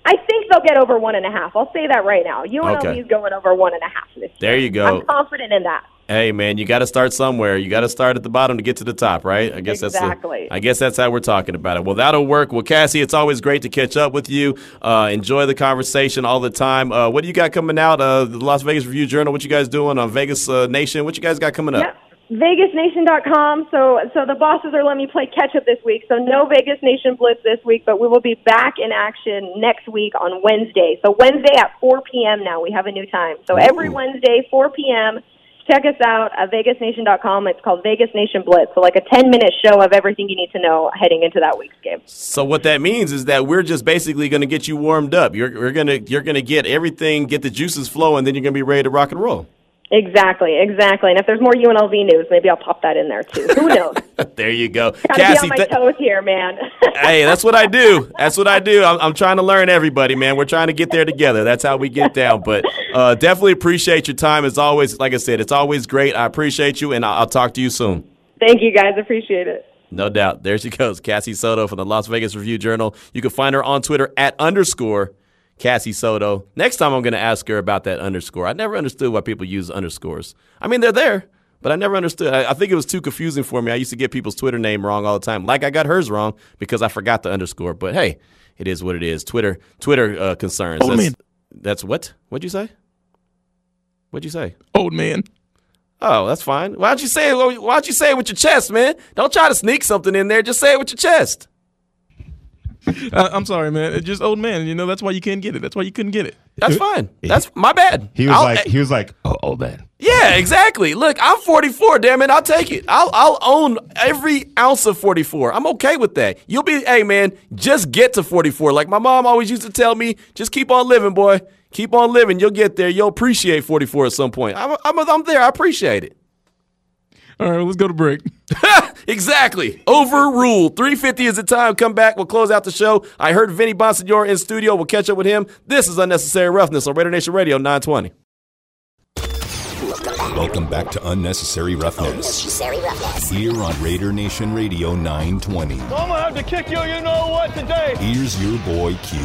I think they'll get over one and a half. I'll say that right now. UNLV okay. is going over one and a half this year. There you go. I'm confident in that. Hey man, you got to start somewhere. You got to start at the bottom to get to the top, right? I guess that's exactly. that's I guess that's how we're talking about it. Well, that'll work. Well, Cassie, it's always great to catch up with you. Uh, enjoy the conversation all the time. Uh, what do you got coming out? Uh, the Las Vegas Review Journal. What you guys doing on Vegas uh, Nation? What you guys got coming up? Yep. VegasNation.com. So, so the bosses are letting me play catch up this week. So no Vegas Nation Blitz this week, but we will be back in action next week on Wednesday. So Wednesday at 4 p.m. Now we have a new time. So every Wednesday 4 p.m. Check us out at VegasNation.com. It's called Vegas Nation Blitz. So, like a 10 minute show of everything you need to know heading into that week's game. So, what that means is that we're just basically going to get you warmed up. You're, you're going to you're going to get everything, get the juices flowing, then you're going to be ready to rock and roll. Exactly, exactly. And if there's more UNLV news, maybe I'll pop that in there too. Who knows? there you go. Gotta Cassie, be on my toes here, man. hey, that's what I do. That's what I do. I'm, I'm, trying to learn everybody, man. We're trying to get there together. That's how we get down. But uh, definitely appreciate your time as always. Like I said, it's always great. I appreciate you, and I'll, I'll talk to you soon. Thank you, guys. Appreciate it. No doubt. There she goes, Cassie Soto from the Las Vegas Review Journal. You can find her on Twitter at underscore Cassie Soto. Next time I'm going to ask her about that underscore. I never understood why people use underscores. I mean, they're there, but I never understood. I, I, think it was too confusing for me. I used to get people's Twitter name wrong all the time. Like I got hers wrong because I forgot the underscore. But hey, it is what it is. Twitter, Twitter uh, concerns. Old that's, man. That's what? What'd you say? What'd you say? Old man. Oh, that's fine. Why don't you say it? Why don't you say it with your chest, man? Don't try to sneak something in there. Just say it with your chest. Uh, I'm sorry, man. It's just old man. You know that's why you can't get it. That's why you couldn't get it. That's fine. That's my bad. He was I'll, like, he was like, oh, old man. Yeah, exactly. Look, I'm 44. Damn it, I'll take it. I'll I'll own every ounce of 44. I'm okay with that. You'll be, hey man, just get to 44. Like my mom always used to tell me, just keep on living, boy. Keep on living. You'll get there. You'll appreciate 44 at some point. I'm I'm, I'm there. I appreciate it. All right, let's go to break. exactly. Overruled. 350 is the time. Come back. We'll close out the show. I heard Vinny Bonsignore in studio. We'll catch up with him. This is Unnecessary Roughness on Raider Nation Radio 920. Welcome back to Unnecessary Roughness. Unnecessary Roughness. Here on Raider Nation Radio 920. I'm going to have to kick you, you know what, today. Here's your boy Q.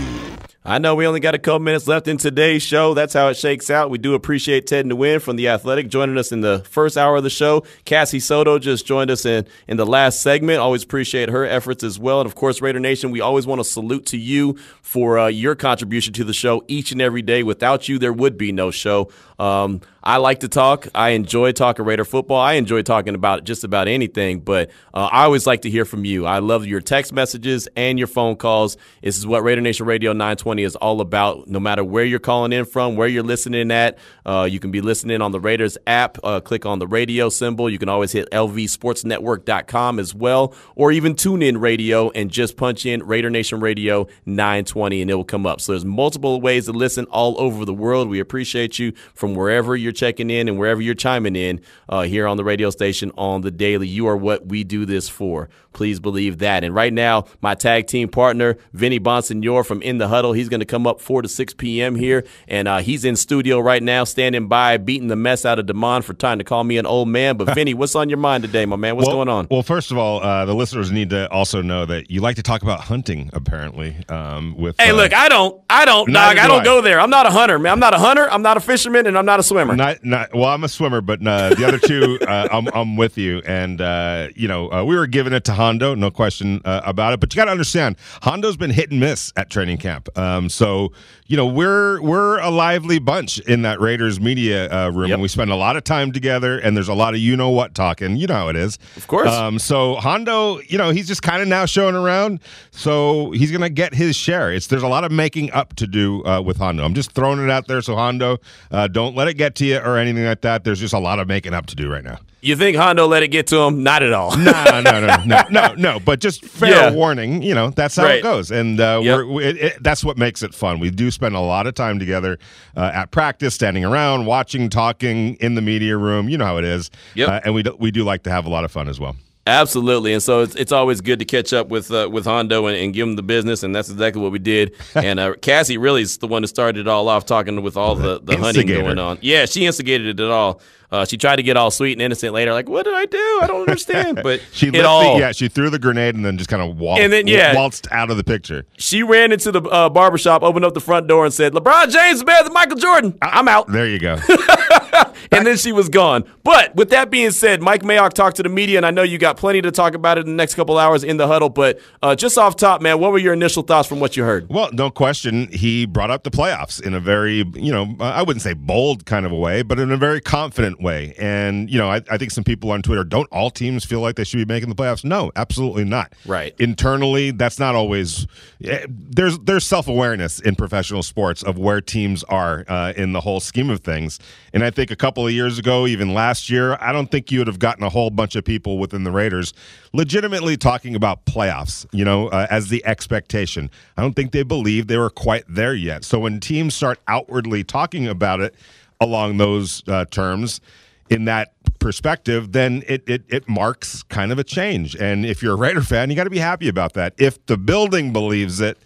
I know we only got a couple minutes left in today's show. That's how it shakes out. We do appreciate Ted Nguyen from The Athletic joining us in the first hour of the show. Cassie Soto just joined us in, in the last segment. Always appreciate her efforts as well. And of course, Raider Nation, we always want to salute to you for uh, your contribution to the show each and every day. Without you, there would be no show. Um, I like to talk. I enjoy talking Raider football. I enjoy talking about just about anything, but uh, I always like to hear from you. I love your text messages and your phone calls. This is what Raider Nation Radio 920 is all about. No matter where you're calling in from, where you're listening at, uh, you can be listening on the Raiders app. Uh, click on the radio symbol. You can always hit lvsportsnetwork.com as well, or even tune in radio and just punch in Raider Nation Radio 920 and it will come up. So there's multiple ways to listen all over the world. We appreciate you from wherever you're checking in and wherever you're chiming in uh, here on the radio station on the daily. You are what we do this for. Please believe that. And right now, my tag team partner, Vinny Bonsignore from In the Huddle, he's going to come up 4 to 6 p.m. here. And uh, he's in studio right now, standing by, beating the mess out of Damon for trying to call me an old man. But Vinny, what's on your mind today, my man? What's well, going on? Well, first of all, uh, the listeners need to also know that you like to talk about hunting, apparently. Um, with Hey, uh, look, I don't, I don't, dog. I do don't I. go there. I'm not a hunter, man. I'm not a hunter. I'm not a fisherman, and I'm not a swimmer. Not, not well. I'm a swimmer, but uh, the other two, uh, I'm, I'm with you. And uh, you know, uh, we were giving it to Hondo, no question uh, about it. But you got to understand, Hondo's been hit and miss at training camp. Um, so you know, we're we're a lively bunch in that Raiders media uh, room, Yep. and we spend a lot of time together. And there's a lot of you know what talking. You know how it is, Of course. Um, so Hondo, you know, he's just kind of now showing around. So he's gonna get his share. It's there's a lot of making up to do uh, with Hondo. I'm just throwing it out there. So Hondo, uh, don't let it get to you or anything like that. There's just a lot of making up to do right now. You think Hondo let it get to him? Not at all. No, no, no, no, no, no. But just fair Yeah. warning. You know, that's how Right. it goes, and uh, Yep. we're, we- it, it, that's what makes it fun. We do spend a lot of time together uh, at practice, standing around, watching, talking in the media room. You know how it is. Yep. Uh, and we do, we do like to have a lot of fun as well. Absolutely, and so it's, it's always good to catch up with uh, with Hondo and, and give him the business, and that's exactly what we did. and uh, Cassie really is the one that started it all off, talking with all the, the hunting going on. Yeah, she instigated it at all. Uh, she tried to get all sweet and innocent later, like, "What did I do? I don't understand." But She it all. the, yeah, she threw the grenade and then just kind of waltzed, And then, yeah. waltzed out of the picture. She ran into the uh, barbershop, opened up the front door, and said, "LeBron James is better than Michael Jordan. I'm out." There you go. and then she was gone. But with that being said, Mike Mayock talked to the media, and I know you got plenty to talk about it in the next couple hours in the huddle. But uh, just off top, man, what were your initial thoughts from what you heard? Well, no question, he brought up the playoffs in a very, you know, I wouldn't say bold kind of a way, but in a very confident way. And, you know, I, I think some people on Twitter, don't all teams feel like they should be making the playoffs? No, absolutely not. Right. Internally, that's not always, eh, there's, there's self awareness in professional sports of where teams are uh, in the whole scheme of things. And I think a couple of years ago, even last year, I don't think you would have gotten a whole bunch of people within the Raiders legitimately talking about playoffs, you know, uh, as the expectation. I don't think they believed they were quite there yet. So when teams start outwardly talking about it along those uh, terms, in that perspective, then it, it it marks kind of a change. And if you're a Raider fan, you got to be happy about that. If the building believes it,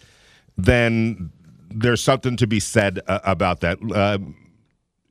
then there's something to be said uh, about that. Uh,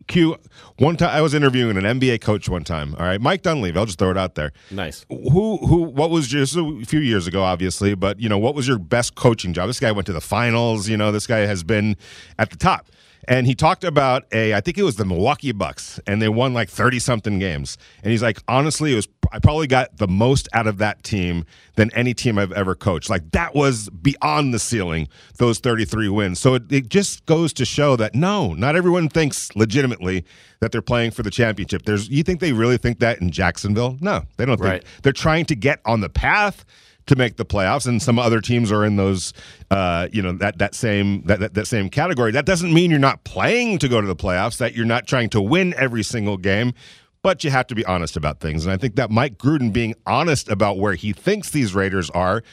Q, one time I was interviewing an NBA coach one time. All right, Mike Dunleavy. I'll just throw it out there. Nice. Who, who, what was just a few years ago, obviously, but you know, what was your best coaching job? This guy went to the finals. You know, this guy has been at the top. And he talked about a, I think it was the Milwaukee Bucks, and they won like 30 something games. And he's like, honestly, it was, I probably got the most out of that team than any team I've ever coached. Like, that was beyond the ceiling, those 33 wins. So it, it just goes to show that no, not everyone thinks legitimately that they're playing for the championship. There's, you think they really think that in Jacksonville? No, they don't think. Right. They're trying to get on the path to make the playoffs, and some other teams are in those, uh, you know, that that same that, that that same category. That doesn't mean you're not playing to go to the playoffs. That you're not trying to win every single game. But you have to be honest about things, and I think that Mike Gruden being honest about where he thinks these Raiders are,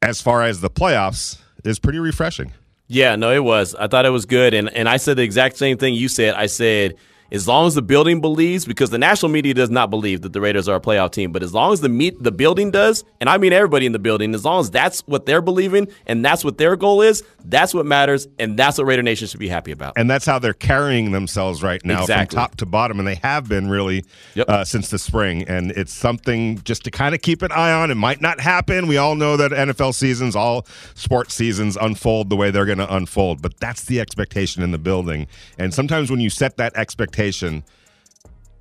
as far as the playoffs, is pretty refreshing. Yeah, no, it was. I thought it was good, and and I said the exact same thing you said. I said as long as the building believes, because the national media does not believe that the Raiders are a playoff team, but as long as the meet the building does, and I mean everybody in the building, as long as that's what they're believing and that's what their goal is, that's what matters, and that's what Raider Nation should be happy about. and that's how they're carrying themselves right now Exactly. from top to bottom and they have been really Yep. uh, since the spring and it's something just to kind of keep an eye on it might not happen we all know that nfl seasons all sports seasons unfold the way they're going to unfold but that's the expectation in the building and sometimes when you set that expectation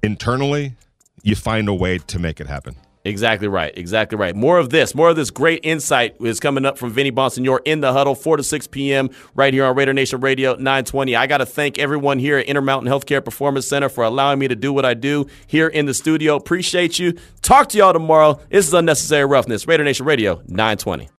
internally you find a way to make it happen Exactly right. Exactly right. More of this. More of this great insight is coming up from Vinny Bonsignore in the huddle, 4 to 6 p.m. right here on Raider Nation Radio 920. I got to thank everyone here at Intermountain Healthcare Performance Center for allowing me to do what I do here in the studio. Appreciate you. Talk to y'all tomorrow. This is Unnecessary Roughness. Raider Nation Radio 920.